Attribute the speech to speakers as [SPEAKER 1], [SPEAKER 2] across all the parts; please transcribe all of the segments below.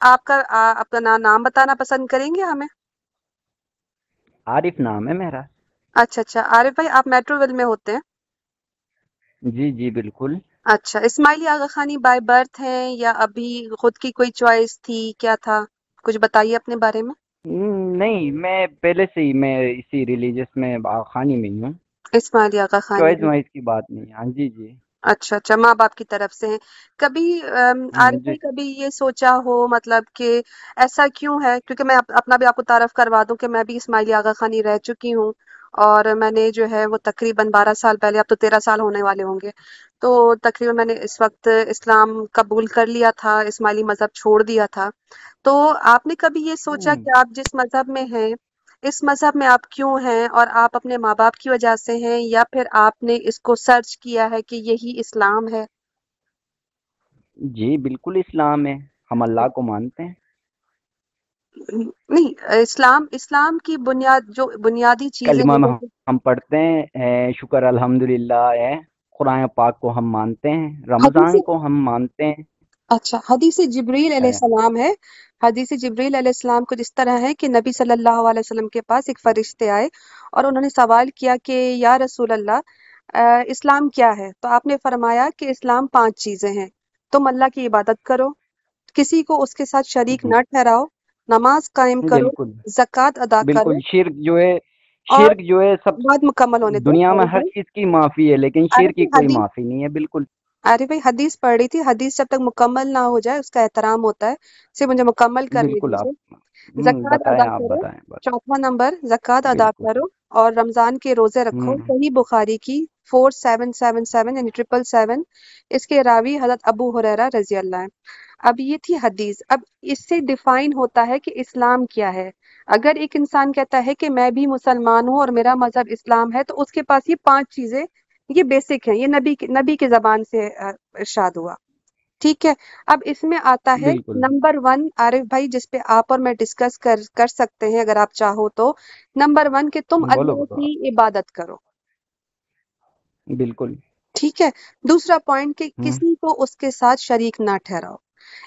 [SPEAKER 1] آپ کا اپنا نام بتانا پسند کریں گے ہمیں؟
[SPEAKER 2] عارف نام ہے میرا۔
[SPEAKER 1] اچھا اچھا۔ عارف بھائی آپ میٹرو ویل میں ہوتے ہیں؟
[SPEAKER 2] جی جی بالکل۔
[SPEAKER 1] اچھا اسماعیلی آغا خانی بائی برتھ ہیں یا ابھی خود کی کوئی چوائس تھی؟ کیا تھا؟ کچھ بتائیے اپنے بارے میں۔
[SPEAKER 2] نہیں میں پہلے سے ہی میں اسی ریلیجس میں خانی میں ہوں۔
[SPEAKER 1] اسماعیلی آغا خانی
[SPEAKER 2] چوائس وائس کی بات نہیں ہاں جی جی۔
[SPEAKER 1] اچھا اچھا ماں باپ کی طرف سے ہیں۔ کبھی عارف
[SPEAKER 2] جی۔
[SPEAKER 1] کبھی یہ سوچا ہو مطلب کہ ایسا کیوں ہے؟ کیونکہ میں اپنا بھی آپ کو تعارف کروا دوں کہ میں بھی اسماعیلی آغا خانی رہ چکی ہوں اور میں نے جو ہے وہ تقریباً بارہ سال پہلے اب تو تیرہ سال ہونے والے ہوں گے۔ تو تقریباً میں نے اس وقت اسلام قبول کر لیا تھا اسماعیلی مذہب چھوڑ دیا تھا۔ تو آپ نے کبھی یہ سوچا کہ آپ جس مذہب میں ہیں اس مذہب میں آپ کیوں ہیں اور آپ اپنے ماں باپ کی وجہ سے ہیں یا پھر آپ نے اس کو سرچ کیا ہے کہ یہی اسلام ہے؟
[SPEAKER 2] جی بالکل اسلام ہے ہم اللہ کو مانتے ہیں۔
[SPEAKER 1] نہیں اسلام اسلام کی بنیاد جو بنیادی چیزیں
[SPEAKER 2] ہم پڑھتے ہیں شکر الحمد للہ ہے قرآن پاک کو ہم مانتے ہیں رمضان کو ہم مانتے ہیں۔
[SPEAKER 1] اچھا حدیث جبریل علیہ السلام ہے۔ حدیث جبریل علیہ السلام کو جس طرح ہے کہ نبی صلی اللہ علیہ وسلم کے پاس ایک فرشتے آئے اور انہوں نے سوال کیا کہ یا رسول اللہ اسلام کیا ہے؟ تو آپ نے فرمایا کہ اسلام پانچ چیزیں ہیں۔ تم اللہ کی عبادت کرو کسی کو اس کے ساتھ شریک نہ ٹھہراؤ نماز قائم کرو زکوٰۃ ادا کرو۔
[SPEAKER 2] شرک جو ہے شرک جو ہے سب
[SPEAKER 1] بات مکمل ہونے
[SPEAKER 2] دنیا میں ہر چیز کی معافی ہے لیکن شرک کی کوئی معافی نہیں ہے بالکل۔
[SPEAKER 1] ارے بھائی حدیث پڑھ رہی تھی حدیث جب تک مکمل نہ ہو جائے اس کا احترام ہوتا ہے صرف مجھے مکمل دیجیے زکوٰۃ ادا کرو چوتھا نمبر زکوٰۃ ادا کرو اور رمضان کے روزے رکھو۔ صحیح بخاری کی فور سیون سیون سیون یعنی ٹریپل سیون اس کے راوی حضرت ابو حریرہ رضی اللہ اب یہ تھی حدیث۔ اب اس سے ڈیفائن ہوتا ہے کہ اسلام کیا ہے۔ اگر ایک انسان کہتا ہے کہ میں بھی مسلمان ہوں اور میرا مذہب اسلام ہے تو اس کے پاس یہ پانچ چیزیں یہ بیسک ہیں یہ نبی نبی کی زبان سے ارشاد ہوا۔ ٹھیک ہے؟ اب اس میں آتا ہے نمبر ون عارف بھائی جس پہ آپ اور میں ڈسکس کر کر سکتے ہیں اگر آپ چاہو تو۔ نمبر ون کہ تم اللہ کی عبادت کرو۔
[SPEAKER 2] بالکل۔
[SPEAKER 1] ٹھیک ہے؟ دوسرا پوائنٹ کہ کسی کو اس کے ساتھ شریک نہ ٹھہراؤ۔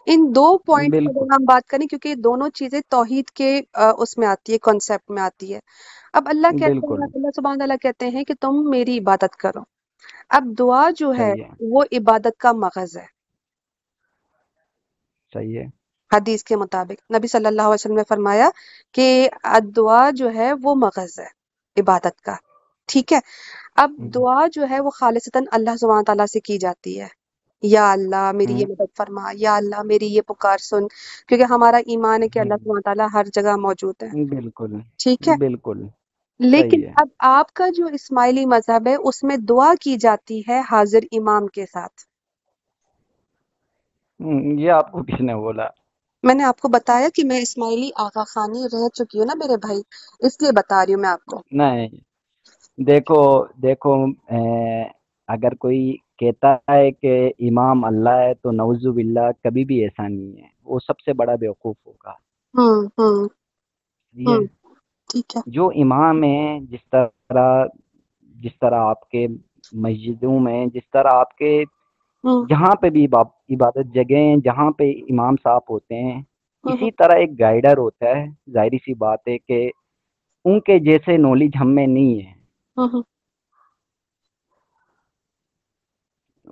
[SPEAKER 1] ان دو پوائنٹ ہم بات کریں کیونکہ دونوں چیزیں توحید کے اس میں آتی ہے کانسیپٹ میں آتی ہے۔ اب اللہ کہتے ہیں اللہ سبحانہ اللہ کہتے ہیں کہ تم میری عبادت کرو۔ اب دعا جو ہے وہ عبادت کا مغز ہے۔
[SPEAKER 2] صحیح ہے۔
[SPEAKER 1] حدیث کے مطابق نبی صلی اللہ علیہ وسلم نے فرمایا کہ دعا جو ہے وہ مغز ہے عبادت کا۔ ٹھیک ہے؟ اب دعا جو ہے وہ خالصتاً اللہ سبحانہ تعالیٰ سے کی جاتی ہے۔ یا اللہ میری یہ مدد فرما یا اللہ میری یہ پکار سن۔ کیونکہ ہمارا ایمان ہے کہ اللہ سبحانہ تعالیٰ ہر جگہ موجود ہے۔
[SPEAKER 2] بالکل۔
[SPEAKER 1] ٹھیک ہے؟
[SPEAKER 2] بالکل۔
[SPEAKER 1] لیکن اب آپ کا جو اسماعیلی مذہب ہے اس میں دعا کی جاتی ہے حاضر امام کے ساتھ۔
[SPEAKER 2] یہ آپ کو کس نے بولا؟
[SPEAKER 1] میں نے آپ کو بتایا کہ میں اسماعیلی آغا خانی رہ چکی ہوں نا میرے بھائی اس لیے بتا رہی ہوں میں آپ کو۔
[SPEAKER 2] نہیں دیکھو دیکھو اگر کوئی کہتا ہے کہ امام اللہ ہے تو نوز باللہ کبھی بھی ایسا نہیں ہے۔ وہ سب سے بڑا بیوقوف ہوگا۔ جو امام ہے جس طرح جس طرح آپ کے مسجدوں میں جس طرح آپ کے جہاں پہ بھی عبادت جگہ ہیں جہاں پہ امام صاحب ہوتے ہیں اسی طرح ایک گائیڈر ہوتا ہے۔ ظاہری سی بات ہے کہ ان کے جیسے نالج ہم میں نہیں ہے۔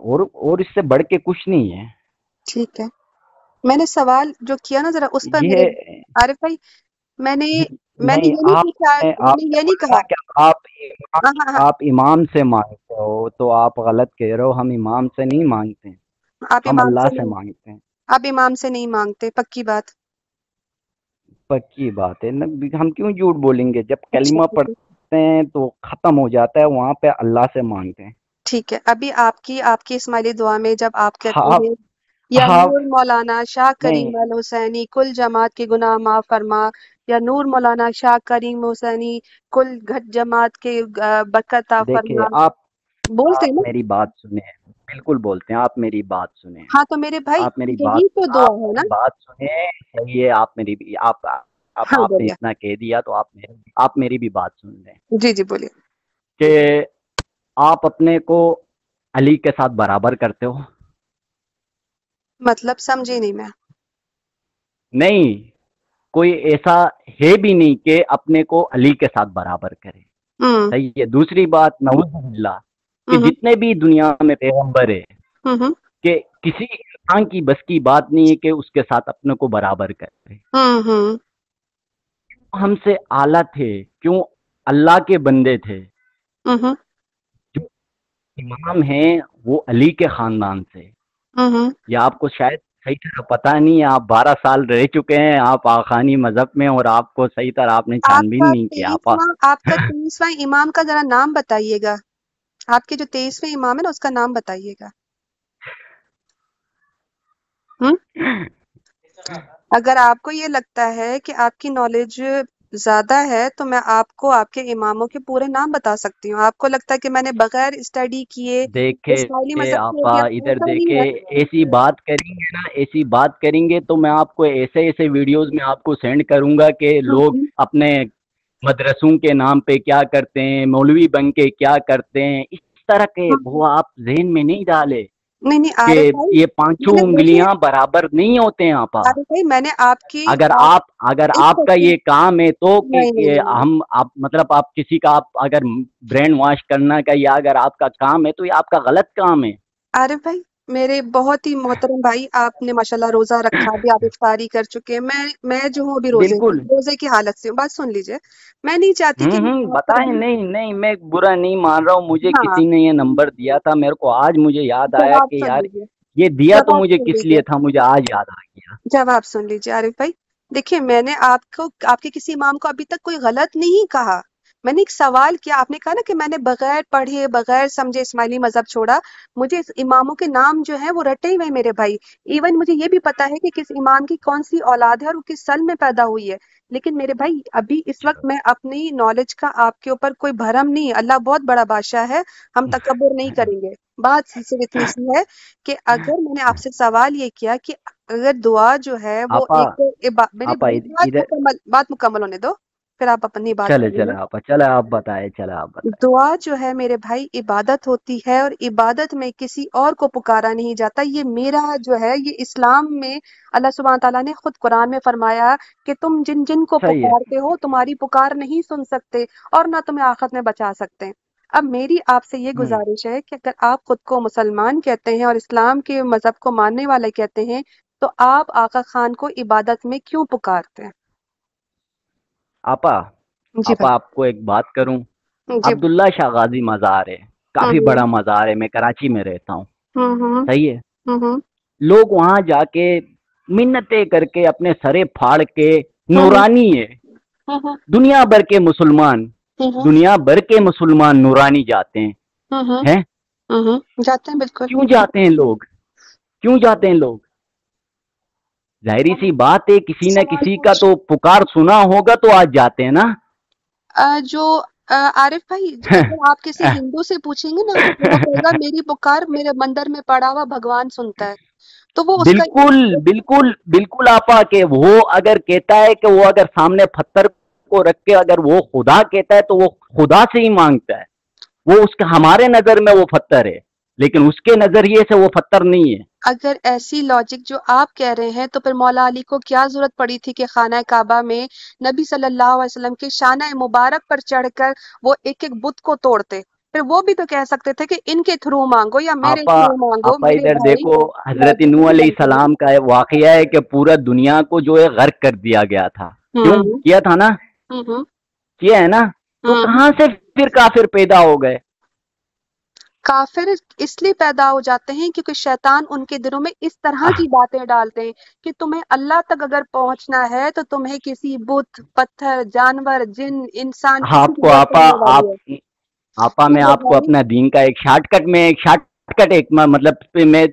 [SPEAKER 2] اور اور اس سے بڑھ کے کچھ نہیں ہے۔
[SPEAKER 1] ٹھیک ہے۔ میں نے سوال جو کیا نا ذرا اس پر عارف بھائی میں نے میں نے یہ نہیں کہا
[SPEAKER 2] آپ امام سے مانگتے ہو تو آپ غلط کہہ رہے ہو ہم امام سے نہیں مانگتے۔
[SPEAKER 1] آپ
[SPEAKER 2] اللہ سے مانگتے ہیں۔
[SPEAKER 1] آپ امام سے نہیں مانگتے پکی بات۔
[SPEAKER 2] پکی بات ہے۔ ہم کیوں جھوٹ بولیں گے؟ جب کلمہ پڑھتے ہیں تو ختم ہو جاتا ہے وہاں پہ اللہ سے مانگتے ہیں۔
[SPEAKER 1] ٹھیک ہے ابھی آپ کی آپ کی اسماعیلی دعا میں جب آپ کہتے ہیں یا نور مولانا شاہ کریم الحسینی کل جماعت کے گناہ معاف فرما۔ یا نور مولانا شاہ کریم حسینی کل گھٹ جماعت کے برکت
[SPEAKER 2] فرما۔ آپ بولتے ہیں میری بات سنیں۔ بالکل بولتے ہیں آپ میری بات سنیں۔
[SPEAKER 1] ہاں تو میرے بھائی
[SPEAKER 2] آپ میری بات
[SPEAKER 1] تو دعا ہے نا۔
[SPEAKER 2] بات سنیں ہے آپ میری آپ آپ نے اتنا کہہ دیا تو آپ آپ میری بھی بات سن لیں۔
[SPEAKER 1] جی جی بولیے۔
[SPEAKER 2] کہ آپ اپنے کو علی کے ساتھ برابر کرتے ہو۔
[SPEAKER 1] مطلب سمجھی نہیں میں۔
[SPEAKER 2] نہیں کوئی ایسا ہے بھی نہیں کہ اپنے کو علی کے ساتھ برابر کرے۔ صحیح ہے دوسری بات نوز اللہ کہ جتنے بھی دنیا میں پیغمبر ہے کہ کسی انسان کی بس کی بات نہیں ہے کہ اس کے ساتھ اپنے کو برابر کرے۔ ہم سے اعلیٰ تھے؟ کیوں اللہ کے بندے تھے؟ جو امام ہیں وہ علی کے خاندان سے۔ یا آپ کو شاید صحیح طرح پتا نہیں آپ بارہ سال رہ چکے ہیں آپ آخانی مذہب میں اور آپ کو صحیح طرح آپ نے چھانبین نہیں کیا۔
[SPEAKER 1] آپ کا تیسواں امام کا ذرا نام بتائیے گا۔ آپ کے جو تیسویں امام ہے نا اس کا نام بتائیے گا۔ اگر آپ کو یہ لگتا ہے کہ آپ کی نالج زیادہ ہے تو میں آپ کو آپ کے اماموں کے پورے نام بتا سکتی ہوں۔ آپ کو لگتا ہے کہ میں نے بغیر اسٹڈی کیے
[SPEAKER 2] دیکھے ادھر دیکھے ایسی بات کریں گے نا ایسی بات کریں گے تو میں آپ کو ایسے ایسے ویڈیوز میں آپ کو سینڈ کروں گا کہ لوگ اپنے مدرسوں کے نام پہ کیا کرتے ہیں مولوی بن کے کیا کرتے ہیں اس طرح کے وہ آپ ذہن میں نہیں ڈالے۔ یہ پانچوں انگلیاں برابر نہیں ہوتے ہیں آپ
[SPEAKER 1] میں نے آپ کی
[SPEAKER 2] اگر آپ اگر آپ کا یہ کام ہے تو ہم مطلب آپ کسی کا آپ اگر برین واش کرنا کا یا اگر آپ کا کام ہے تو یہ آپ کا غلط کام ہے۔
[SPEAKER 1] عارف بھائی میرے بہت ہی محترم بھائی آپ نے ماشاء اللہ روزہ رکھا بھی آپ افطاری کر چکے ہیں۔ میں میں جو ہوں ابھی روزے روزے کی حالت سے ہوں۔ بات سن لیجیے۔ میں نہیں چاہتی کہ
[SPEAKER 2] بتائیں۔ نہیں نہیں میں برا نہیں مان رہا ہوں۔ مجھے ہاں۔ کسی نے یہ نمبر دیا تھا میرے کو آج مجھے یاد آیا کہ یار یہ دیا تو مجھے کس لیے تھا؟ مجھے آج یاد آ گیا۔
[SPEAKER 1] جواب سن لیجیے عارف بھائی۔ دیکھیے میں نے آپ کو آپ کے کسی امام کو ابھی تک کوئی غلط نہیں کہا۔ میں نے ایک سوال کیا آپ نے کہا نا کہ میں نے بغیر پڑھے بغیر سمجھے اسماعیلی مذہب چھوڑا مجھے اس اماموں کے نام جو ہیں وہ رٹے ہوئے میرے بھائی۔ ایون مجھے یہ بھی پتا ہے کہ کس امام کی کون سی اولاد ہے اور وہ کس سل میں پیدا ہوئی ہے۔ لیکن میرے بھائی ابھی اس وقت میں اپنی نالج کا آپ کے اوپر کوئی بھرم نہیں اللہ بہت بڑا بادشاہ ہے ہم تکبر نہیں کریں گے۔ بات صرف اتنی سی ہے کہ اگر میں نے آپ سے سوال یہ کیا کہ اگر دعا جو ہے وہ ایک بات مکمل ہونے دو۔ پھر آپ اپنی بات
[SPEAKER 2] چلے چلے آپ چلے آپ بتائے چلے آپ
[SPEAKER 1] دعا جو ہے میرے بھائی عبادت ہوتی ہے اور عبادت میں کسی اور کو پکارا نہیں جاتا۔ یہ میرا جو ہے یہ اسلام میں اللہ سبحانہ تعالیٰ نے خود قرآن میں فرمایا کہ تم جن جن کو پکارتے ہو تمہاری پکار نہیں سن سکتے اور نہ تمہیں آخت میں بچا سکتے۔ اب میری آپ سے یہ گزارش ہے کہ اگر آپ خود کو مسلمان کہتے ہیں اور اسلام کے مذہب کو ماننے والے کہتے ہیں تو آپ آقا خان کو عبادت میں کیوں پکارتے ہیں؟
[SPEAKER 2] آپا جی آپا آپ کو ایک بات کروں۔ جی۔ عبداللہ شاہ غازی مزار ہے۔ کافی بڑا مزار ہے میں کراچی میں رہتا ہوں۔ صحیح ہے؟ لوگ وہاں جا کے منتیں کر کے اپنے سرے پھاڑ کے نورانی ہے۔ دنیا بھر کے مسلمان دنیا بھر کے مسلمان نورانی جاتے ہیں۔
[SPEAKER 1] جاتے ہیں بالکل۔
[SPEAKER 2] کیوں جاتے ہیں لوگ؟ کیوں جاتے ہیں لوگ؟ ظاہری سی بات ہے کسی نہ کسی کا تو پکار سنا ہوگا تو آج جاتے ہیں نا۔
[SPEAKER 1] جو عارف بھائی آپ کسی ہندو سے پوچھیں گے نا میری پکار میرے مندر میں پڑا ہوا بھگوان سنتا ہے۔ تو وہ
[SPEAKER 2] بالکل بالکل بالکل آپا کہ وہ اگر کہتا ہے کہ وہ اگر سامنے پتھر کو رکھ کے اگر وہ خدا کہتا ہے تو وہ خدا سے ہی مانگتا ہے۔ وہ اس کا ہمارے نظر میں وہ پتھر ہے لیکن اس کے نظریے سے وہ پتھر نہیں ہے۔
[SPEAKER 1] اگر ایسی لاجک جو آپ کہہ رہے ہیں تو پھر مولا علی کو کیا ضرورت پڑی تھی کہ خانہ کعبہ میں نبی صلی اللہ علیہ وسلم کے شانہ مبارک پر چڑھ کر وہ ایک ایک بت کو توڑتے؟ پھر وہ بھی تو کہہ سکتے تھے کہ ان کے تھرو مانگو یا میرے تھرو مانگو
[SPEAKER 2] ادھر دیکھو حضرت نو علیہ السلام کا واقعہ ہے کہ پورا دنیا کو جو ہے غرق کر دیا گیا تھا۔ کیوں؟ کیا تھا نا؟ کیا ہے نا؟ تو کہاں سے پھر کافر پیدا ہو گئے؟
[SPEAKER 1] کافر اس لیے پیدا ہو جاتے ہیں کیونکہ شیطان ان کے دلوں میں اس طرح کی باتیں ڈالتے ہیں کہ تمہیں اللہ تک اگر پہنچنا ہے تو تمہیں کسی بت پتھر جانور جن انسان
[SPEAKER 2] آپ کو آپا آپ آپا میں آپ کو اپنا دین کا ایک شارٹ کٹ میں ایک شارٹ کٹ ایک مطلب میں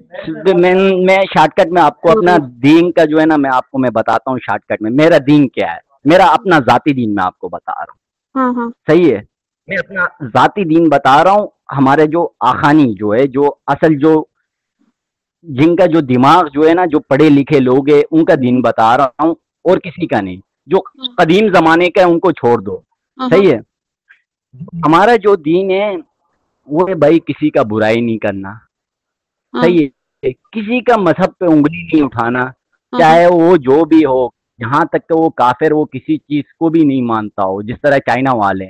[SPEAKER 2] میں شارٹ کٹ میں آپ کو اپنا دین کا جو ہے نا میں آپ کو میں بتاتا ہوں شارٹ کٹ میں۔ میرا دین کیا ہے؟ میرا اپنا ذاتی دین میں آپ کو بتا رہا ہوں۔ صحیح ہے؟ میں اپنا ذاتی دین بتا رہا ہوں ہمارے جو آخانی جو ہے جو اصل جو جن کا جو دماغ جو ہے نا جو پڑھے لکھے لوگ ہیں ان کا دین بتا رہا ہوں اور کسی کا نہیں۔ جو قدیم زمانے کا ہے ان کو چھوڑ دو۔ صحیح ہے؟ ہمارا جو دین ہے وہ ہے بھائی کسی کا برائی نہیں کرنا۔ صحیح ہے؟ کسی کا مذہب پہ انگلی نہیں اٹھانا۔ چاہے وہ جو بھی ہو جہاں تک کہ وہ کافر وہ کسی چیز کو بھی نہیں مانتا ہو جس طرح چائنا والے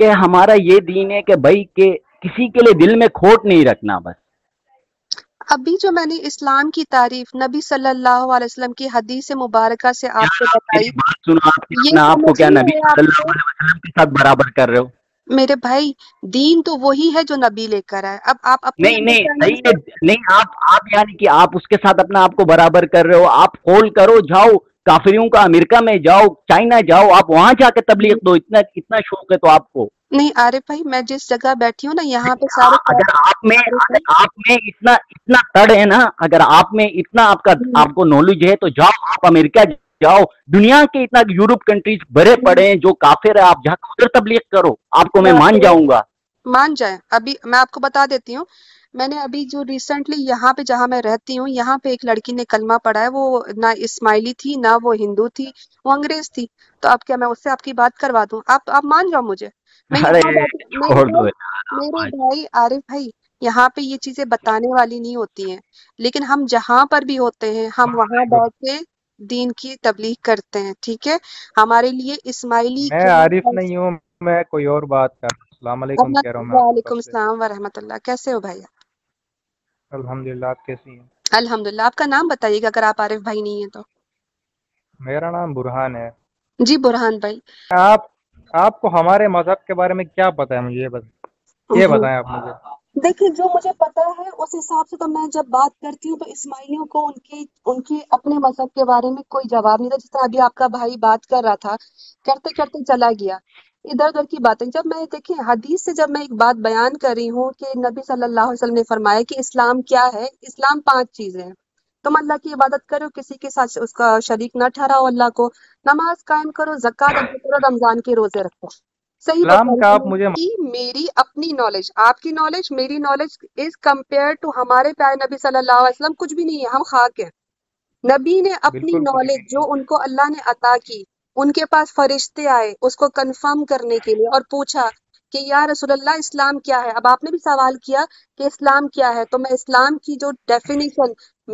[SPEAKER 2] کہ ہمارا یہ دین ہے کہ بھائی کہ کسی کے لیے دل میں کھوٹ نہیں رکھنا بس۔
[SPEAKER 1] ابھی جو میں نے اسلام کی تعریف نبی صلی اللہ علیہ وسلم کی حدیث مبارکہ سے آپ کو بتائی
[SPEAKER 2] آپ کو کیا نبی صلی اللہ علیہ وسلم کے ساتھ برابر کر رہے ہو؟
[SPEAKER 1] میرے بھائی دین تو وہی ہے جو نبی لے کر آئے۔ اب آپ
[SPEAKER 2] نہیں نہیں نہیں آپ آپ یعنی کہ آپ اس کے ساتھ اپنا آپ کو برابر کر رہے ہو۔ آپ کھول کرو جاؤ کافریوں کا امریکہ میں جاؤ چائنا جاؤ آپ وہاں جا کے تبلیغ دو اتنا اتنا شوق ہے تو آپ کو۔
[SPEAKER 1] نہیں عارف بھائی میں جس جگہ بیٹھی ہوں نا یہاں پہ سارے
[SPEAKER 2] اگر آپ میں آپ میں اتنا اتنا تڑ ہے نا اگر آپ میں اتنا آپ کا آپ کو نالج ہے تو جاؤ آپ امریکہ جاؤ۔ دنیا کے اتنا یورپ کنٹریز بڑے پڑے ہیں جو کافر ہے آپ جا کر ادھر تبلیغ کرو۔ آپ کو میں مان جاؤں گا۔
[SPEAKER 1] مان جائیں۔ ابھی میں آپ کو بتا دیتی ہوں میں نے ابھی جو ریسنٹلی یہاں پہ جہاں میں رہتی ہوں یہاں پہ ایک لڑکی نے کلمہ پڑھا ہے وہ نہ اسماعیلی تھی نہ وہ ہندو تھی وہ انگریز تھی۔ تو اب کیا میں اس سے آپ کی بات کروا دوں؟ آپ آپ مان جاؤ مجھے۔ میرے بھائی عارف بھائی یہاں پہ یہ چیزیں بتانے والی نہیں ہوتی ہیں۔ لیکن ہم جہاں پر بھی ہوتے ہیں ہم وہاں بیٹھ کے دین کی تبلیغ کرتے ہیں ٹھیک ہے؟ ہمارے لیے اسماعیلی
[SPEAKER 3] میں عارف نہیں ہوں میں کوئی اور بات کر السلام علیکم کہہ رہا ہوں
[SPEAKER 1] وعلیکم السلام ورحمۃ اللہ کیسے ہو بھائی؟
[SPEAKER 3] الحمد للہ آپ کیسی ہیں؟
[SPEAKER 1] الحمد للہ آپ کا نام بتائیے گا اگر آپ عارف بھائی نہیں ہیں تو۔
[SPEAKER 3] میرا نام برہان ہے۔
[SPEAKER 1] جی برہان بھائی۔
[SPEAKER 3] آپ آپ کو ہمارے مذہب کے بارے میں کیا پتا ہے؟ مجھے یہ بتائیں آپ مجھے۔
[SPEAKER 1] دیکھیں جو مجھے پتا ہے اس حساب سے تو میں جب بات کرتی ہوں تو اسماعیلیوں کو ان کی ان کی اپنے مذہب کے بارے میں کوئی جواب نہیں تھا۔ جس طرح ابھی آپ کا بھائی بات کر رہا تھا کرتے کرتے چلا گیا۔ ادھر ادھر کی باتیں۔ جب میں دیکھیں حدیث سے جب میں ایک بات بیان کر رہی ہوں کہ نبی صلی اللہ علیہ وسلم نے فرمایا کہ اسلام کیا ہے اسلام پانچ چیزیں ہیں۔ تم اللہ کی عبادت کرو کسی کے ساتھ اس کا شریک نہ ٹھہراؤ اللہ کو۔ نماز قائم کرو زکات کرو رمضان کے روزے رکھو۔ صحیح میری اپنی نالج آپ کی نالج میری نالج از کمپیئر ٹو ہمارے پیارے نبی صلی اللہ علیہ وسلم کچھ بھی نہیں ہے ہم خاک ہیں۔ نبی نے اپنی نالج جو ان کو اللہ نے عطا کی ان کے پاس فرشتے آئے اس کو کنفرم کرنے کے لیے اور پوچھا کہ یا رسول اللہ اسلام کیا ہے؟ اب آپ نے بھی سوال کیا کہ اسلام کیا ہے؟ تو میں اسلام کی جو ڈیفینیشن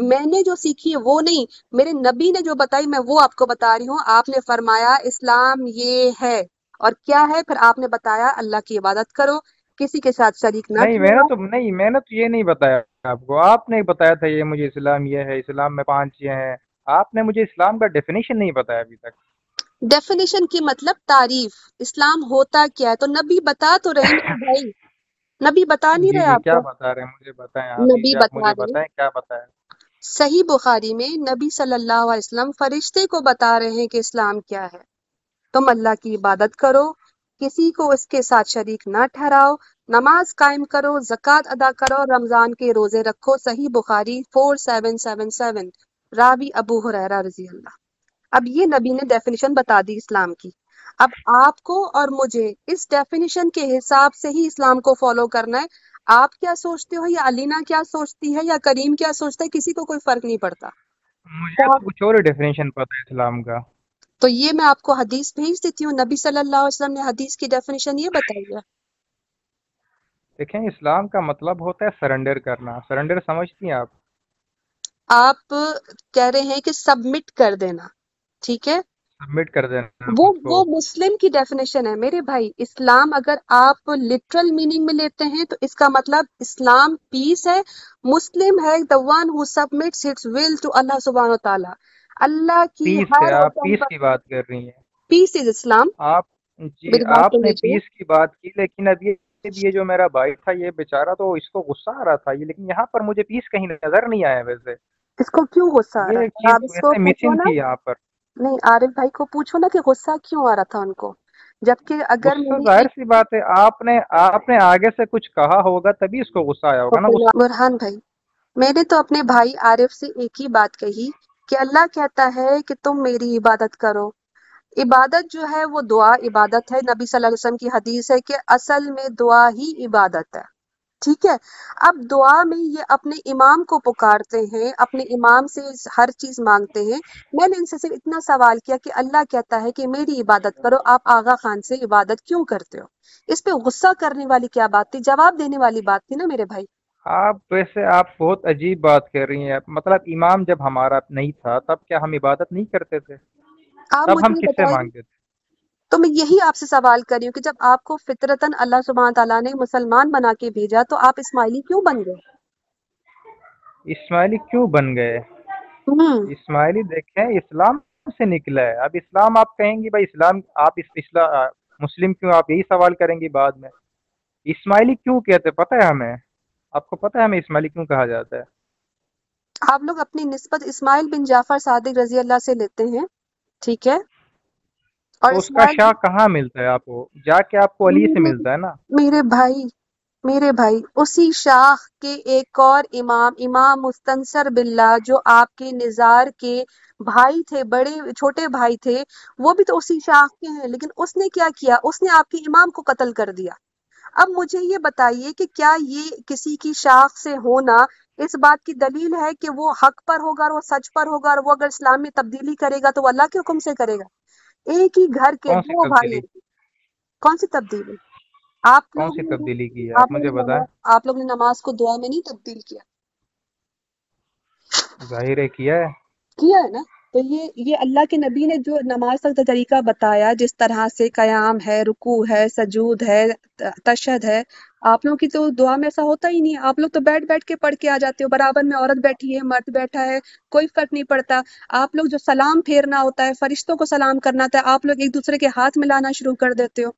[SPEAKER 1] میں نے جو سیکھی ہے وہ نہیں میرے نبی نے جو بتائی میں وہ آپ کو بتا رہی ہوں۔ آپ نے فرمایا اسلام یہ ہے۔ اور کیا ہے؟ پھر آپ نے بتایا اللہ کی عبادت کرو کسی کے ساتھ شریک نہ
[SPEAKER 3] نہیں میں نے تو نہیں میں نے تو یہ نہیں بتایا آپ کو۔ آپ نے بتایا تھا یہ مجھے اسلام یہ ہے اسلام میں پانچ یہ ہیں۔ آپ نے مجھے اسلام کا ڈیفینیشن نہیں بتایا ابھی تک۔
[SPEAKER 1] ڈیفینیشن کی مطلب تعریف اسلام ہوتا کیا ہے؟ تو نبی بتا تو رہے ہیں بھائی نبی بتا نہیں رہے آپ
[SPEAKER 3] کیا بتا رہے ہیں؟ مجھے بتائیں
[SPEAKER 1] نبی بتا
[SPEAKER 3] رہے کیا بتائیں
[SPEAKER 1] صحیح بخاری میں نبی صلی اللہ علیہ وسلم فرشتے کو بتا رہے ہیں کہ اسلام کیا ہے۔ تم اللہ کی عبادت کرو کسی کو اس کے ساتھ شریک نہ ٹھہراؤ نماز قائم کرو زکوٰۃ ادا کرو رمضان کے روزے رکھو۔ صحیح بخاری فور سیون سیون سیون راوی ابو حریرہ رضی اللہ۔ اب یہ نبی نے ڈیفینیشن بتا دی اسلام کی۔ اب آپ کو اور مجھے اس ڈیفینیشن کے حساب سے ہی اسلام کو فالو کرنا ہے۔ آپ کیا سوچتے ہو یا علینا کیا سوچتی ہے یا کریم کیا سوچتا ہے؟ کسی کو کوئی فرق نہیں پڑتا۔
[SPEAKER 3] کچھ اور ڈیفینیشن پتا ہے اسلام کا۔
[SPEAKER 1] تو یہ میں آپ کو حدیث بھیج دیتی ہوں۔ نبی صلی اللہ علیہ وسلم نے حدیث کی ڈیفینیشن یہ بتائی ہے۔
[SPEAKER 3] دیکھیں اسلام کا مطلب ہوتا ہے سرنڈر کرنا۔ سرنڈر سمجھتی ہیں آپ؟
[SPEAKER 1] آپ کہہ رہے ہیں کہ سبمٹ کر دینا۔ ٹھیک ہے؟
[SPEAKER 3] سبمٹ کر دینا
[SPEAKER 1] وہ وہ مسلم کی ڈیفینیشن ہے میرے بھائی۔ اسلام اگر آپ لٹرل میننگ میں لیتے ہیں تو اس کا مطلب اسلام پیس ہے۔ مسلم ہے the one who submits its will to اللہ سبحانہ تعالی اللہ کی
[SPEAKER 3] ہر آپ پیس کی بات کر رہی ہیں۔
[SPEAKER 1] پیس از اسلام
[SPEAKER 3] آپ جی آپ نے پیس کی بات کی لیکن اب یہ جو میرا بھائی تھا یہ بیچارہ تو اس کو غصہ آ رہا تھا۔ یہ لیکن یہاں پر مجھے پیس کہیں نظر نہیں آیا ویسے۔
[SPEAKER 1] اس کو کیوں غصہ آ رہا
[SPEAKER 3] ہے؟ مسنگ تھی یہاں پر۔
[SPEAKER 1] نہیں عارف بھائی کو پوچھو نا کہ غصہ کیوں آ رہا تھا ان کو؟ جبکہ اگر
[SPEAKER 3] ظاہر سی بات ہے آپ نے آپ نے آگے سے کچھ کہا ہوگا تبھی اس کو غصہ آیا ہوگا نا۔
[SPEAKER 1] برہان بھائی میں نے تو اپنے بھائی عارف سے ایک ہی بات کہی کہ اللہ کہتا ہے کہ تم میری عبادت کرو۔ عبادت جو ہے وہ دعا عبادت ہے۔ نبی صلی اللہ علیہ وسلم کی حدیث ہے کہ اصل میں دعا ہی عبادت ہے۔ ٹھیک ہے۔ اب دعا میں یہ اپنے امام کو پکارتے ہیں اپنے امام سے ہر چیز مانگتے ہیں۔ میں نے ان سے صرف اتنا سوال کیا کہ اللہ کہتا ہے کہ میری عبادت کرو آپ آغا خان سے عبادت کیوں کرتے ہو؟ اس پہ غصہ کرنے والی کیا بات تھی؟ جواب دینے والی بات تھی نا میرے بھائی۔
[SPEAKER 3] آپ ویسے آپ بہت عجیب بات کر رہی ہیں۔ مطلب امام جب ہمارا نہیں تھا تب کیا ہم عبادت نہیں کرتے تھے؟ تب ہم کس سے مانگتے تھے؟
[SPEAKER 1] تو میں یہی آپ سے سوال کر رہی ہوں کہ جب آپ کو فطرتاً اللہ سبحانہ تعالیٰ نے مسلمان بنا کے بھیجا تو آپ اسماعیلی کیوں بن گئے؟
[SPEAKER 3] اسماعیلی کیوں بن گئے؟ اسماعیلی دیکھیں اسلام سے نکلا ہے۔ اب اسلام آپ کہیں گی بھائی اسلام آپ اسلام مسلم کیوں؟ آپ یہی سوال کریں گی بعد میں۔ اسماعیلی کیوں کہتے پتہ ہے ہمیں۔ آپ کو پتہ ہے ہمیں اسماعیلی کیوں کہا جاتا ہے؟
[SPEAKER 1] آپ لوگ اپنی نسبت اسماعیل بن جعفر صادق رضی اللہ سے لیتے ہیں ٹھیک ہے؟
[SPEAKER 3] اور اس کا شاہ کہاں ملتا ہے آپ کو؟ جا کے آپ کو علی سے ملتا ہے نا؟
[SPEAKER 1] میرے بھائی میرے بھائی اسی شاخ کے ایک اور امام امام مستنصر باللہ جو آپ کے نظار کے بھائی تھے بڑے چھوٹے بھائی تھے وہ بھی تو اسی شاخ کے ہیں لیکن اس نے کیا کیا؟ اس نے آپ کے امام کو قتل کر دیا۔ اب مجھے یہ بتائیے کہ کیا یہ کسی کی شاخ سے ہونا اس بات کی دلیل ہے کہ وہ حق پر ہوگا اور وہ سچ پر ہوگا اور وہ اگر اسلام میں تبدیلی کرے گا تو وہ اللہ کے حکم سے کرے گا؟ ایک ہی گھر کے دو بھائی کون سی تبدیلی؟ آپ
[SPEAKER 3] کون سی تبدیلی کی ہے؟ آپ مجھے بتائیں۔
[SPEAKER 1] آپ لوگ نے نماز کو دعا میں نہیں تبدیل کیا۔
[SPEAKER 3] ظاہر ہے کیا ہے۔
[SPEAKER 1] کیا ہے نا؟ تو یہ یہ اللہ کے نبی نے جو نماز تک طریقہ بتایا جس طرح سے قیام ہے رکوع ہے سجود ہے تشد ہے۔ آپ لوگوں کی تو دعا میں ایسا ہوتا ہی نہیں آپ لوگ تو بیٹھ بیٹھ کے پڑھ کے آ جاتے ہو۔ برابر میں عورت بیٹھی ہے، مرد بیٹھا ہے، کوئی فرق نہیں پڑتا۔ آپ لوگ جو سلام پھیرنا ہوتا ہے، فرشتوں کو سلام کرنا تھا آپ لوگ ایک دوسرے کے ہاتھ ملانا شروع کر دیتے ہو۔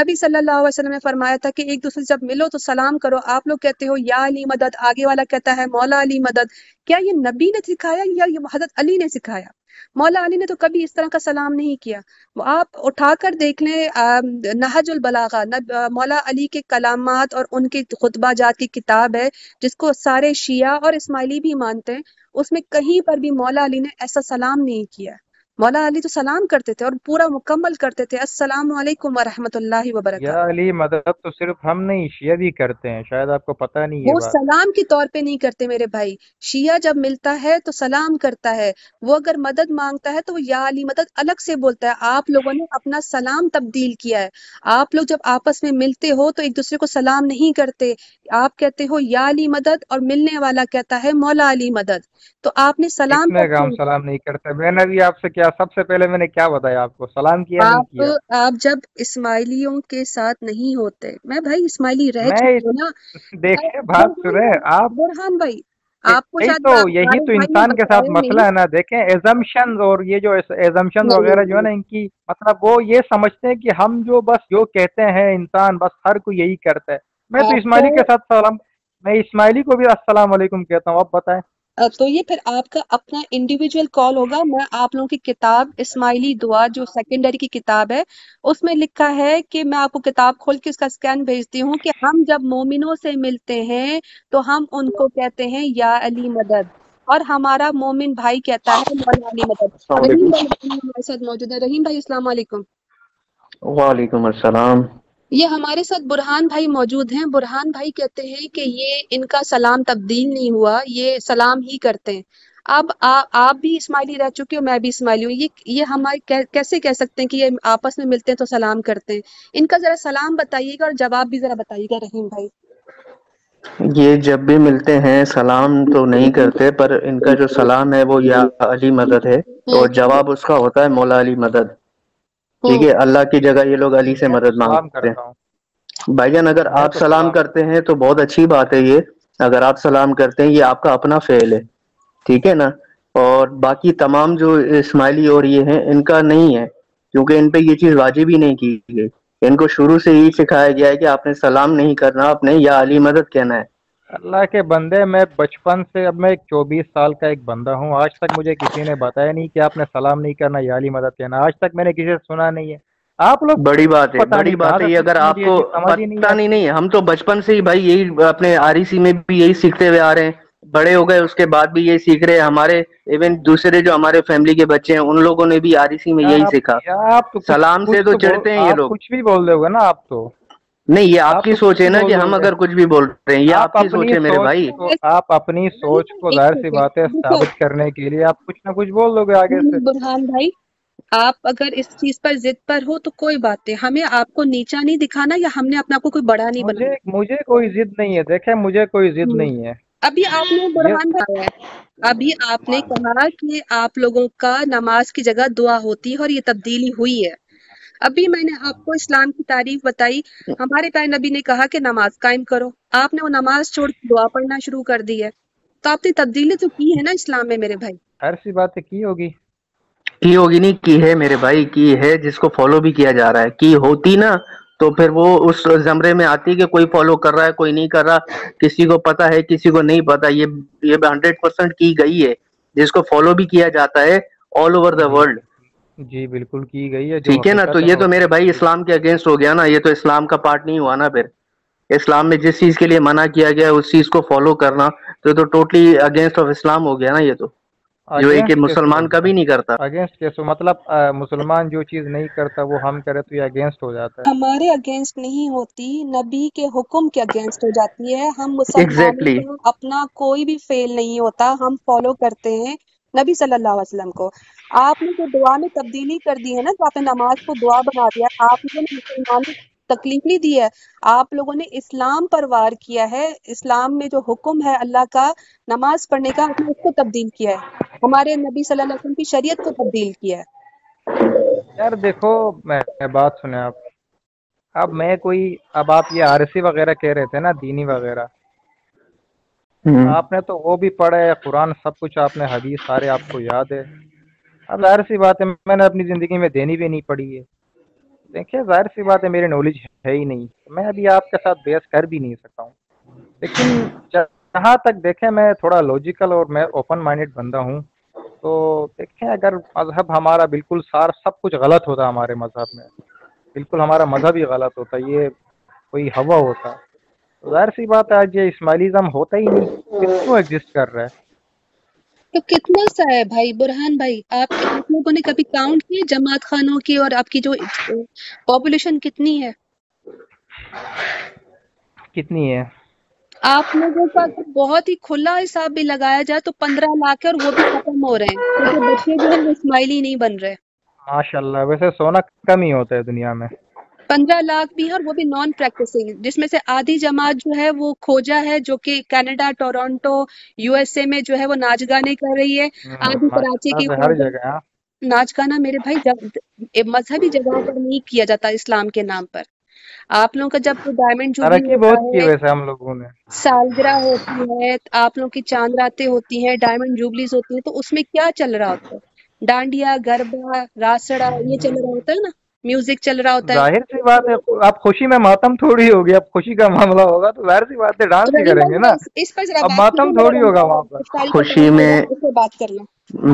[SPEAKER 1] نبی صلی اللہ علیہ وسلم نے فرمایا تھا کہ ایک دوسرے جب ملو تو سلام کرو۔ آپ لوگ کہتے ہو، یا علی مدد، آگے والا کہتا ہے، مولا علی مدد۔ کیا یہ نبی نے سکھایا یا یہ حضرت علی نے سکھایا؟ مولا علی نے تو کبھی اس طرح کا سلام نہیں کیا۔ آپ اٹھا کر دیکھ لیں نہج البلاغا مولا علی کے کلامات اور ان کے خطبہ جات کی کتاب ہے، جس کو سارے شیعہ اور اسماعیلی بھی مانتے ہیں، اس میں کہیں پر بھی مولا علی نے ایسا سلام نہیں کیا۔ مولا علی تو سلام کرتے تھے اور پورا مکمل کرتے تھے۔ السلام علیکم ورحمۃ اللہ وبرکاتہ۔
[SPEAKER 3] یا علی مدد تو صرف ہم نہیں شیعہ بھی کرتے ہیں۔ شاید آپ کو پتہ نہیں
[SPEAKER 1] وہ سلام کے طور پہ نہیں کرتے میرے بھائی۔ شیعہ جب ملتا ہے تو سلام کرتا ہے۔ وہ اگر مدد مانگتا ہے تو وہ یا علی مدد الگ سے بولتا ہے۔ آپ لوگوں نے اپنا سلام تبدیل کیا ہے۔ آپ لوگ جب آپس میں ملتے ہو تو ایک دوسرے کو سلام نہیں کرتے۔ آپ کہتے ہو یا علی مدد اور ملنے والا کہتا ہے مولا علی مدد۔ تو آپ نے سلام
[SPEAKER 3] سلام نہیں کرتے؟ میں نے بھی آپ سے کیا سب سے پہلے میں نے کیا بتایا آپ کو؟ سلام کیا
[SPEAKER 1] آپ کیا؟ آپ جب اسماعیلیوں کے ساتھ نہیں ہوتے میں بھائی اسماعیلی رہ نا۔
[SPEAKER 3] دیکھیں بات سنیں آپ
[SPEAKER 1] برہان بھائی آپ کو
[SPEAKER 3] تو یہی تو انسان کے ساتھ مسئلہ ہے نا دیکھیں ایزمشن اور یہ جو ایزمشن وغیرہ جو ہے نا ان کی مطلب وہ یہ سمجھتے ہیں کہ ہم جو بس جو کہتے ہیں انسان بس ہر کوئی یہی کرتا ہے۔ میں تو اسماعیلی کے ساتھ سلام میں اسماعیلی کو بھی السلام علیکم کہتا ہوں آپ بتائیں۔
[SPEAKER 1] تو یہ پھر آپ کا اپنا انڈیویجول کال ہوگا۔ میں آپ لوگوں کی کتاب اسماعیلی دعا جو سیکنڈری کی کتاب ہے اس میں لکھا ہے کہ میں آپ کو کتاب کھول کے اس کا اسکین بھیجتی ہوں کہ ہم جب مومنوں سے ملتے ہیں تو ہم ان کو کہتے ہیں یا علی مدد۔ اور ہمارا مومن بھائی کہتا ہے مولا علی مدد۔ رحیم بھائی ساتھ موجود ہے رحیم بھائی السلام علیکم۔
[SPEAKER 4] وعلیکم السلام۔
[SPEAKER 1] یہ ہمارے ساتھ برہان بھائی موجود ہیں۔ برہان بھائی کہتے ہیں کہ یہ ان کا سلام تبدیل نہیں ہوا یہ سلام ہی کرتے ہیں۔ اب آپ بھی اسماعیلی رہ چکے ہو میں بھی اسماعیلی ہوں۔ یہ یہ ہمارے کیسے کہہ سکتے ہیں کہ یہ آپس میں ملتے ہیں تو سلام کرتے ہیں؟ ان کا ذرا سلام بتائیے گا اور جواب بھی ذرا بتائیے گا رحیم بھائی۔
[SPEAKER 4] یہ جب بھی ملتے ہیں سلام تو نہیں کرتے پر ان کا جو سلام ہے وہ یا علی مدد ہے۔ اور جواب اس کا ہوتا ہے مولا علی مدد۔ ٹھیک ہے اللہ کی جگہ یہ لوگ علی سے مدد مانگتے ہیں۔ بھائی جان اگر آپ سلام کرتے ہیں تو بہت اچھی بات ہے یہ۔ اگر آپ سلام کرتے ہیں یہ آپ کا اپنا فعل ہے۔ ٹھیک ہے نا؟ اور باقی تمام جو اسماعیلی اور یہ ہیں ان کا نہیں ہے۔ کیونکہ ان پہ یہ چیز واجب ہی نہیں کی گئی۔ ان کو شروع سے یہی سکھایا گیا ہے کہ آپ نے سلام نہیں کرنا آپ نے یا علی مدد کہنا ہے۔
[SPEAKER 3] اللہ کے بندے میں بچپن سے اب میں ایک چوبیس سال کا ایک بندہ ہوں۔ آج تک مجھے کسی نے بتایا نہیں کہ آپ نے سلام نہیں کرنا یا علی مدد کہنا آج تک میں نے کسی سے سنا نہیں ہے۔ آپ لوگ
[SPEAKER 4] بڑی بات ہے بڑی بات ہے۔ اگر آپ کو پتا نہیں نہیں ہم تو بچپن سے ہی بھائی یہی اپنے آر سی میں بھی یہی سیکھتے ہوئے آ رہے ہیں۔ بڑے ہو گئے اس کے بعد بھی یہی سیکھ رہے ہیں۔ ہمارے ایون دوسرے جو ہمارے فیملی کے بچے ہیں ان لوگوں نے بھی آر سی میں یہی سیکھا۔ سلام سے تو چڑھتے ہیں یہ لوگ۔
[SPEAKER 3] کچھ بھی بول دو گے نا آپ تو۔
[SPEAKER 4] نہیں یہ آپ کی سوچ ہے نا کہ ہم اگر کچھ بھی بول رہے ہیں یہ آپ کی سوچ ہے میرے بھائی۔
[SPEAKER 3] آپ اپنی سوچ کو ظاہر سی باتیں ثابت کرنے کے لیے آپ کچھ نہ کچھ بول دو گے آگے سے۔
[SPEAKER 1] برہان بھائی آپ اگر اس چیز پر ضد پر ہو تو کوئی بات نہیں۔ ہمیں آپ کو نیچا نہیں دکھانا یا ہم نے اپنے آپ کو کوئی بڑا نہیں
[SPEAKER 3] بنا مجھے کوئی ضد نہیں ہے دیکھیں مجھے کوئی ضد نہیں ہے۔
[SPEAKER 1] ابھی آپ نے برہان بتایا ابھی آپ نے کہا کہ آپ لوگوں کا نماز کی جگہ دعا ہوتی ہے اور یہ تبدیلی ہوئی ہے۔ ابھی میں نے آپ کو اسلام کی تعریف بتائی۔ ہمارے پیر نبی نے کہا کہ نماز قائم کرو۔ آپ نے وہ نماز چھوڑ کے دعا پڑھنا شروع کر دی ہے۔ تو آپ نے تبدیلی تو کی ہے نا اسلام میں میرے بھائی؟
[SPEAKER 3] ہر سی بات کی ہوگی۔
[SPEAKER 4] کی ہوگی نہیں کی ہے میرے بھائی کی ہے جس کو فالو بھی کیا جا رہا ہے۔ کی ہوتی نا تو پھر وہ اس زمرے میں آتی کہ کوئی فالو کر رہا ہے کوئی نہیں کر رہا۔ کسی کو پتا ہے کسی کو نہیں پتا۔ یہ یہ ہنڈریڈ پرسینٹ کی گئی ہے۔ جس کو فالو بھی کیا جاتا ہے آل اوور دا ورلڈ
[SPEAKER 3] جی بالکل کی گئی ہے
[SPEAKER 4] ٹھیک ہے نا؟ تو یہ تو میرے بھائی اسلام کے اگینسٹ ہو گیا نا یہ تو اسلام کا پارٹ نہیں ہوا نا پھر۔ اسلام میں جس چیز کے لیے منع کیا گیا اس چیز کو فالو کرنا تو تو ٹوٹلی اگینسٹ آف اسلام ہو گیا نا یہ تو۔ جو ایک مسلمان کبھی نہیں کرتا۔
[SPEAKER 3] اگینسٹ کیسو مطلب مسلمان جو چیز نہیں کرتا وہ ہم کرے تو یہ اگینسٹ ہو جاتا
[SPEAKER 1] ہے۔ ہمارے اگینسٹ نہیں ہوتی نبی کے حکم کے اگینسٹ ہو جاتی ہے۔ ہم مسلمان اپنا کوئی بھی فیل نہیں ہوتا ہم فالو کرتے ہیں۔ نبی صلی اللہ علیہ وسلم کو۔ آپ نے جو دعا میں تبدیلی کر دی ہے نا آپ نے نماز کو دعا بنا دیا، آپ نے مسلمان تکلیف نہیں دی ہے، آپ لوگوں نے اسلام پر وار کیا ہے۔ اسلام میں جو حکم ہے اللہ کا، نماز پڑھنے کا، آپ نے اس کو تبدیل کیا ہے۔ ہمارے نبی صلی اللہ علیہ وسلم کی شریعت کو تبدیل کیا ہے۔
[SPEAKER 3] یار دیکھو، میں بات سنیں آپ۔ اب میں کوئی، اب آپ یہ عارسی وغیرہ کہہ رہے تھے نا، دینی وغیرہ۔ آپ نے تو وہ بھی پڑھا ہے، قرآن سب کچھ آپ نے، حدیث سارے آپ کو یاد ہے۔ اب ظاہر سی بات ہے، میں نے اپنی زندگی میں دینی بھی نہیں پڑھی ہے۔ دیکھیے، ظاہر سی بات ہے، میری نالج ہے ہی نہیں۔ میں ابھی آپ کے ساتھ بیس کر بھی نہیں سکتا ہوں۔ لیکن جہاں تک دیکھیں، میں تھوڑا لوجیکل اور میں اوپن مائنڈیڈ بندہ ہوں۔ تو دیکھیں، اگر مذہب ہمارا بالکل سار سب کچھ غلط ہوتا ہمارے مذہب میں، بالکل ہمارا مذہب ہی غلط ہوتا، یہ کوئی ہوا ہوتا۔ ظاہر سی بات ہے آج یہ اسماعیلزم ہوتا ہی نہیں۔ کیوں ایگزسٹ کر رہا ہے؟
[SPEAKER 1] تو کتنا سا ہے بھائی؟ برہان بھائی آپ لوگوں نے کبھی کاؤنٹ کی جماعت خانوں کی اور آپ کی جو پاپولیشن کتنی ہے؟
[SPEAKER 3] کتنی ہے؟
[SPEAKER 1] آپ لوگوں کا بہت ہی کھلا حساب بھی لگایا جائے تو پندرہ لاکھ اور وہ بھی ختم ہو رہے ہیں۔ کیونکہ بچے جو ہیں وہ اسماعیلی نہیں بن رہے۔
[SPEAKER 3] ماشاء اللہ ویسے سونا کم ہی ہوتا ہے دنیا میں۔
[SPEAKER 1] پندرہ لاکھ بھی ہے اور وہ بھی نان پریکٹسنگ جس میں سے آدھی جماعت جو ہے وہ کھوجا ہے جو کہ Canada Toronto U S A میں جو ہے وہ ناچ گانے کر رہی ہے۔ آدھی کراچی کی
[SPEAKER 3] ہاں۔
[SPEAKER 1] ناچ گانا میرے بھائی مذہبی جگہوں پر نہیں کیا جاتا اسلام کے نام پر۔ آپ لوگوں کا جب ڈائمنڈ سالگرہ ہوتی ہے آپ لوگوں کی چاند راتیں ہوتی ہیں ڈائمنڈ جوبلیز ہوتی ہیں تو اس میں کیا چل رہا ہوتا ہے؟ ڈانڈیا گربا راسڑا یہ چل رہا ہوتا ہے نا۔ میوزک چل رہا ہوتا ہے۔
[SPEAKER 3] ظاہر سی بات ہے آپ خوشی میں ماتم تھوڑی ہوگی اب خوشی کا معاملہ ہوگا تو ظاہر سی بات ہے ڈانس ہی کریں گے نا۔ اب ماتم تھوڑی ہوگا وہاں پر۔
[SPEAKER 4] خوشی میں بات کر لیں۔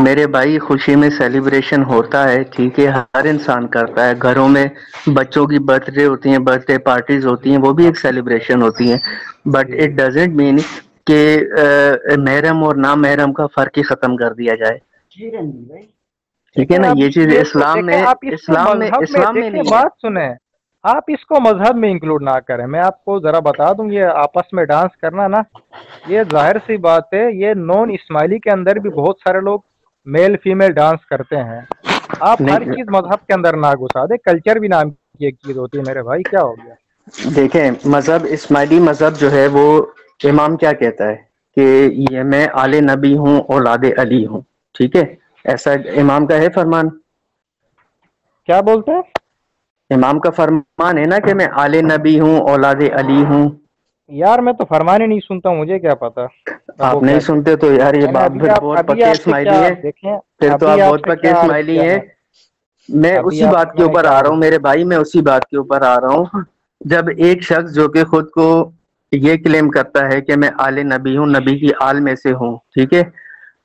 [SPEAKER 4] میرے بھائی خوشی میں سیلیبریشن ہوتا ہے ٹھیک ہے ہر انسان کرتا ہے۔ گھروں میں بچوں کی برتھ ڈے ہوتی ہیں برتھ ڈے پارٹیز ہوتی ہیں وہ بھی ایک سیلیبریشن ہوتی ہیں۔ بٹ اٹ ڈزنٹ مین کہ محرم اور نام محرم کا فرق ہی ختم کر دیا جائے۔ ٹھیک ہے نا یہ چیز اسلام میں اسلام میں اسلام میں نہیں
[SPEAKER 3] بات سنیں۔ آپ اس کو مذہب میں انکلوڈ نہ کریں۔ میں آپ کو ذرا بتا دوں یہ آپس میں ڈانس کرنا نا یہ ظاہر سی بات ہے یہ نون اسماعیلی کے اندر بھی بہت سارے لوگ میل فیمیل ڈانس کرتے ہیں۔ آپ ہر چیز مذہب کے اندر نہ گھسا دے کلچر بھی نام کی ایک چیز ہوتی ہے۔ میرے بھائی کیا ہو گیا؟
[SPEAKER 4] دیکھیں مذہب اسماعیلی مذہب جو ہے وہ امام کیا کہتا ہے؟ کہ یہ میں آل نبی ہوں اولاد علی ہوں۔ ٹھیک ہے؟ ایسا امام کا ہے فرمان؟
[SPEAKER 3] کیا بولتے ہیں؟
[SPEAKER 4] امام کا فرمان ہے نا کہ میں آل نبی ہوں اولاد علی ہوں۔
[SPEAKER 3] یار میں تو فرمان ہی نہیں سنتا ہوں مجھے کیا پتا؟
[SPEAKER 4] آپ نہیں سنتے تو یار یہ بات بہت پکے اسماعیلی ہے۔ پھر تو آپ بہت پکے اسماعیلی ہیں۔ میں اسی بات کے اوپر آ رہا ہوں میرے بھائی میں اسی بات کے اوپر آ رہا ہوں۔ جب ایک شخص جو کہ خود کو یہ کلیم کرتا ہے کہ میں آل نبی ہوں نبی کی آل میں سے ہوں ٹھیک ہے؟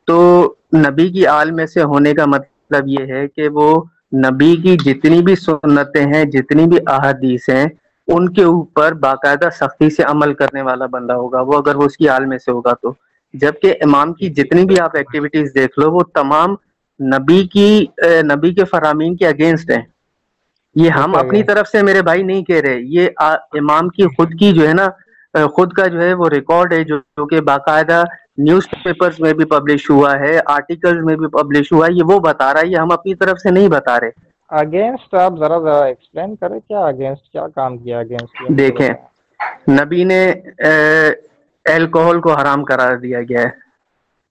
[SPEAKER 4] تو نبی کی آل میں سے ہونے کا مطلب یہ ہے کہ وہ نبی کی جتنی بھی سنتیں ہیں جتنی بھی احادیث ہیں ان کے اوپر باقاعدہ سختی سے عمل کرنے والا بندہ ہوگا۔ وہ اگر وہ اس کی آل میں سے ہوگا تو۔ جبکہ امام کی جتنی بھی آپ ایکٹیویٹیز دیکھ لو وہ تمام نبی کی نبی کے فرامین کے اگینسٹ ہیں۔ یہ ہم اپنی طرف سے میرے بھائی نہیں کہہ رہے۔ یہ امام کی خود کی جو ہے نا خود کا جو ہے وہ ریکارڈ ہے جو کہ باقاعدہ نیوز پیپرز میں بھی پبلش ہوا ہے آرٹیکل میں بھی پبلش ہوا ہے یہ وہ بتا رہا ہے یہ ہم اپنی طرف سے نہیں بتا رہے۔
[SPEAKER 3] اگینسٹ آپ ذرا ذرا ایکسپلین کریں کیا اگینسٹ کیا کام کیا اگینسٹ
[SPEAKER 4] دیکھیں نبی نے الکوہل کو حرام قرار دیا گیا ہے۔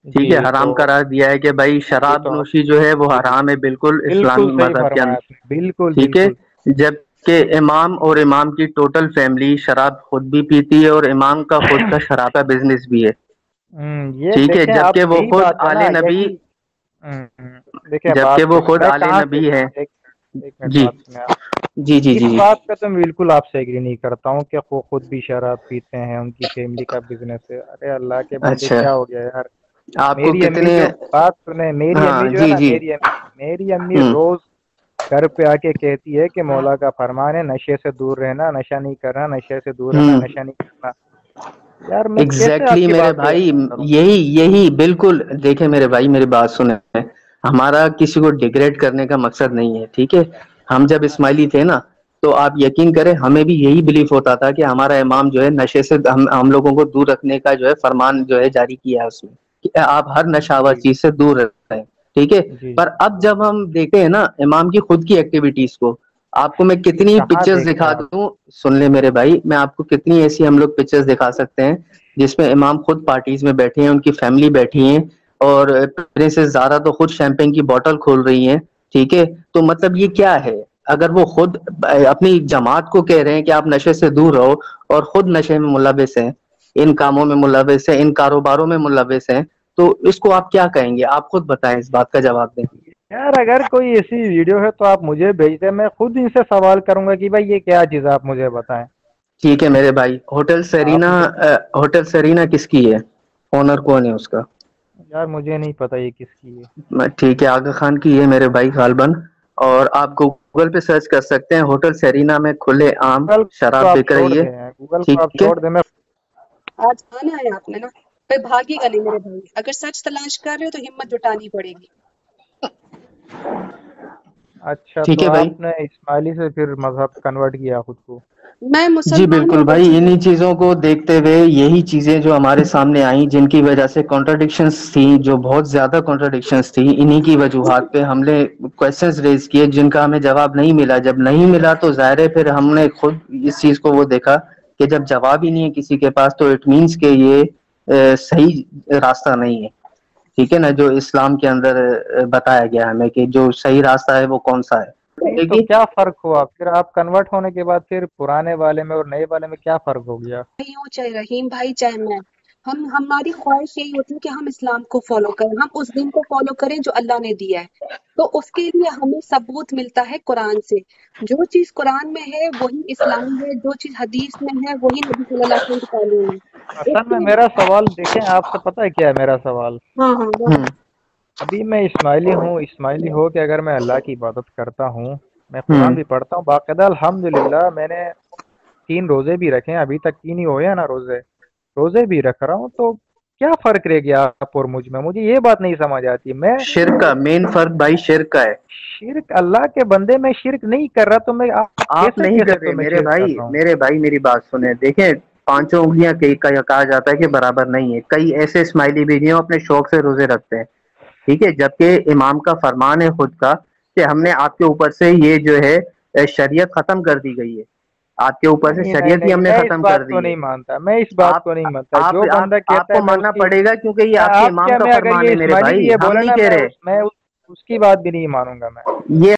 [SPEAKER 4] ٹھیک ہے جی، حرام قرار دیا ہے کہ بھائی شراب نوشی جو ہے وہ حرام ہے بالکل اسلامی مذہب کے اندر۔ بالکل ٹھیک ہے جبکہ امام اور امام کی ٹوٹل فیملی شراب خود بھی پیتی ہے اور امام کا خود کا شراب کا بزنس بھی ہے۔ ٹھیک ہے جبکہ وہ خود آل نبی جبکہ وہ خود آل نبی ہے جی۔ جی جی جی
[SPEAKER 3] بات کا تو بالکل آپ سے ایگری نہیں کرتا ہوں کہ وہ خود بھی شراب پیتے ہیں ان کی فیملی کا بزنس ہے۔ ارے اللہ کے بچے اچھا۔ کیا ہو گیا یار؟ آپ کو کتنے بات سنیں میری ہاں، امی جو جی، جی۔ میری امی روز گھر پہ آ کے کہتی ہے کہ مولا کا فرمان ہے نشے سے دور رہنا نشہ نہیں کرنا نشے سے دور رہنا نشہ نہیں کرنا۔
[SPEAKER 4] ایگزیکٹلی میرے بھائی یہی یہی بالکل۔ دیکھیں میرے بھائی میری بات سنیں۔ ہمارا کسی کو ڈگریڈ کرنے کا مقصد نہیں ہے ٹھیک ہے؟ ہم جب اسماعیلی تھے نا تو آپ یقین کریں ہمیں بھی یہی بلیف ہوتا تھا کہ ہمارا امام جو ہے نشے سے ہم لوگوں کو دور رکھنے کا جو ہے فرمان جو ہے جاری کیا ہے اس میں آپ ہر نشاور جی۔ چیز سے دور رہتے ہیں ٹھیک ہے؟ جی۔ پر اب جب ہم دیکھتے ہیں نا امام کی خود کی ایکٹیویٹیز کو آپ کو میں کتنی پکچرز دکھا دوں؟ سن لے میرے بھائی میں آپ کو کتنی ایسی ہم لوگ پکچرز دکھا سکتے ہیں جس میں امام خود پارٹیز میں بیٹھے ہیں ان کی فیملی بیٹھی ہیں اور پرنسز زارا تو خود شیمپین کی بوٹل کھول رہی ہیں ٹھیک ہے؟ تو مطلب یہ کیا ہے؟ اگر وہ خود اپنی جماعت کو کہہ رہے ہیں کہ آپ نشے سے دور رہو اور خود نشے میں ملوث ہیں ان کاموں میں ملوث ہیں ان کاروباروں میں ملوث ہیں تو اس کو آپ کیا کہیں گے؟ آپ خود بتائیں اس بات کا جواب دیں۔
[SPEAKER 3] یار اگر کوئی ایسی ویڈیو ہے تو آپ مجھے بھیج دیں میں خود ان سے سوال کروں گا کہ بھائی یہ کیا چیز آپ مجھے بتائیں۔
[SPEAKER 4] ٹھیک ہے میرے بھائی ہوٹل سرینا ہوٹل سرینا کس کی ہے؟ اونر کون ہے اس کا؟
[SPEAKER 3] یار مجھے نہیں پتا یہ کس کی ہے۔
[SPEAKER 4] ٹھیک ہے آگا خان کی ہے میرے بھائی غالباً۔ اور آپ گوگل پہ سرچ کر سکتے ہیں ہوٹل سیرینا میں کھلے عام شراب بک رہی ہے۔
[SPEAKER 1] آج آنا ہے آپ نے نا بھاگے گا نہیں میرے بھائی۔ اگر سچ تلاش کر رہے ہو تو ہمت جٹانی پڑے گی۔
[SPEAKER 3] اچھا ٹھیک ہے بھائی۔ نے اسماعیلی سے پھر مذہب کنورٹ کیا خود کو؟
[SPEAKER 4] میں جی بالکل بھائی انہی چیزوں کو دیکھتے ہوئے یہی چیزیں جو ہمارے سامنے آئیں جن کی وجہ سے کانٹرڈکشنز تھی جو بہت زیادہ کانٹرڈکشنز تھی انہی کی وجوہات پہ ہم نے کوشچنز ریز کیے جن کا ہمیں جواب نہیں ملا۔ جب نہیں ملا تو ظاہر ہے پھر ہم نے خود اس چیز کو وہ دیکھا کہ جب جواب ہی نہیں ہے کسی کے پاس تو اٹ مینس کہ یہ صحیح راستہ نہیں ہے۔ ٹھیک ہے نا جو اسلام کے اندر بتایا گیا ہمیں کہ جو صحیح راستہ ہے وہ کون سا ہے۔
[SPEAKER 3] تو کیا فرق ہوا؟ پھر آپ کنورٹ ہونے کے بعد پھر پرانے والے میں اور نئے والے میں کیا فرق ہو گیا؟
[SPEAKER 1] چاہے رحیم بھائی چاہے میں۔ ہم ہماری خواہش یہی ہوتی ہے کہ ہم اسلام کو فالو کریں۔ ہم اس دن کو فالو کریں جو اللہ نے دیا ہے۔ تو اس کے لیے ہمیں ثبوت ملتا ہے قرآن سے۔ جو چیز قرآن میں ہے وہی اسلام ہے۔ جو چیز حدیث میں ہے وہی نبی صلی اللہ علیہ وسلم کی تعلیم ہے
[SPEAKER 3] اصل میں میرا سوال دیکھیں آپ سے پتہ ہے کیا ہے میرا سوال؟ ہاں ہاں ابھی میں اسماعیلی ہوں اسماعیلی ہو کہ اگر میں اللہ کی عبادت کرتا ہوں میں قرآن بھی پڑھتا ہوں باقاعدہ الحمد للہ میں نے تین روزے بھی رکھے ہیں ابھی تک تین ہی ہوئے ہیں نا روزے۔ روزے بھی رکھ رہا ہوں تو کیا فرق رہ گیا آپ اور مجھ میں؟ مجھے یہ بات نہیں سمجھ آتی۔ میں
[SPEAKER 4] شرک مین فرق بھائی شرک ہے۔
[SPEAKER 3] شرک اللہ کے بندے میں شرک نہیں کر رہا تو میں
[SPEAKER 4] آپ نہیں کر رہے میرے بھائی میرے بھائی میری بات سنیں۔ دیکھیں پانچوں انگلیاں کہا جاتا ہے کہ برابر نہیں ہے۔ کئی ایسے اسماعیلی بھی ہیں اپنے شوق سے روزے رکھتے ہیں۔ ٹھیک ہے؟ جبکہ امام کا فرمان ہے خود کا کہ ہم نے آپ کے اوپر سے یہ جو ہے شریعت ختم کر دی گئی ہے۔ آپ کے اوپر سے شریعت ہی ہم نے ختم کر دی
[SPEAKER 3] نہیں مانتا میں اس بات کو نہیں مانتا۔ جو بندہ
[SPEAKER 4] آپ کو ماننا پڑے گا کیونکہ یہ آپ کے امام کا فرمان ہے میرے بھائی ہم نہیں کہہ رہے۔
[SPEAKER 3] میں اس کی بات بھی نہیں مانوں گا میں۔
[SPEAKER 4] یہ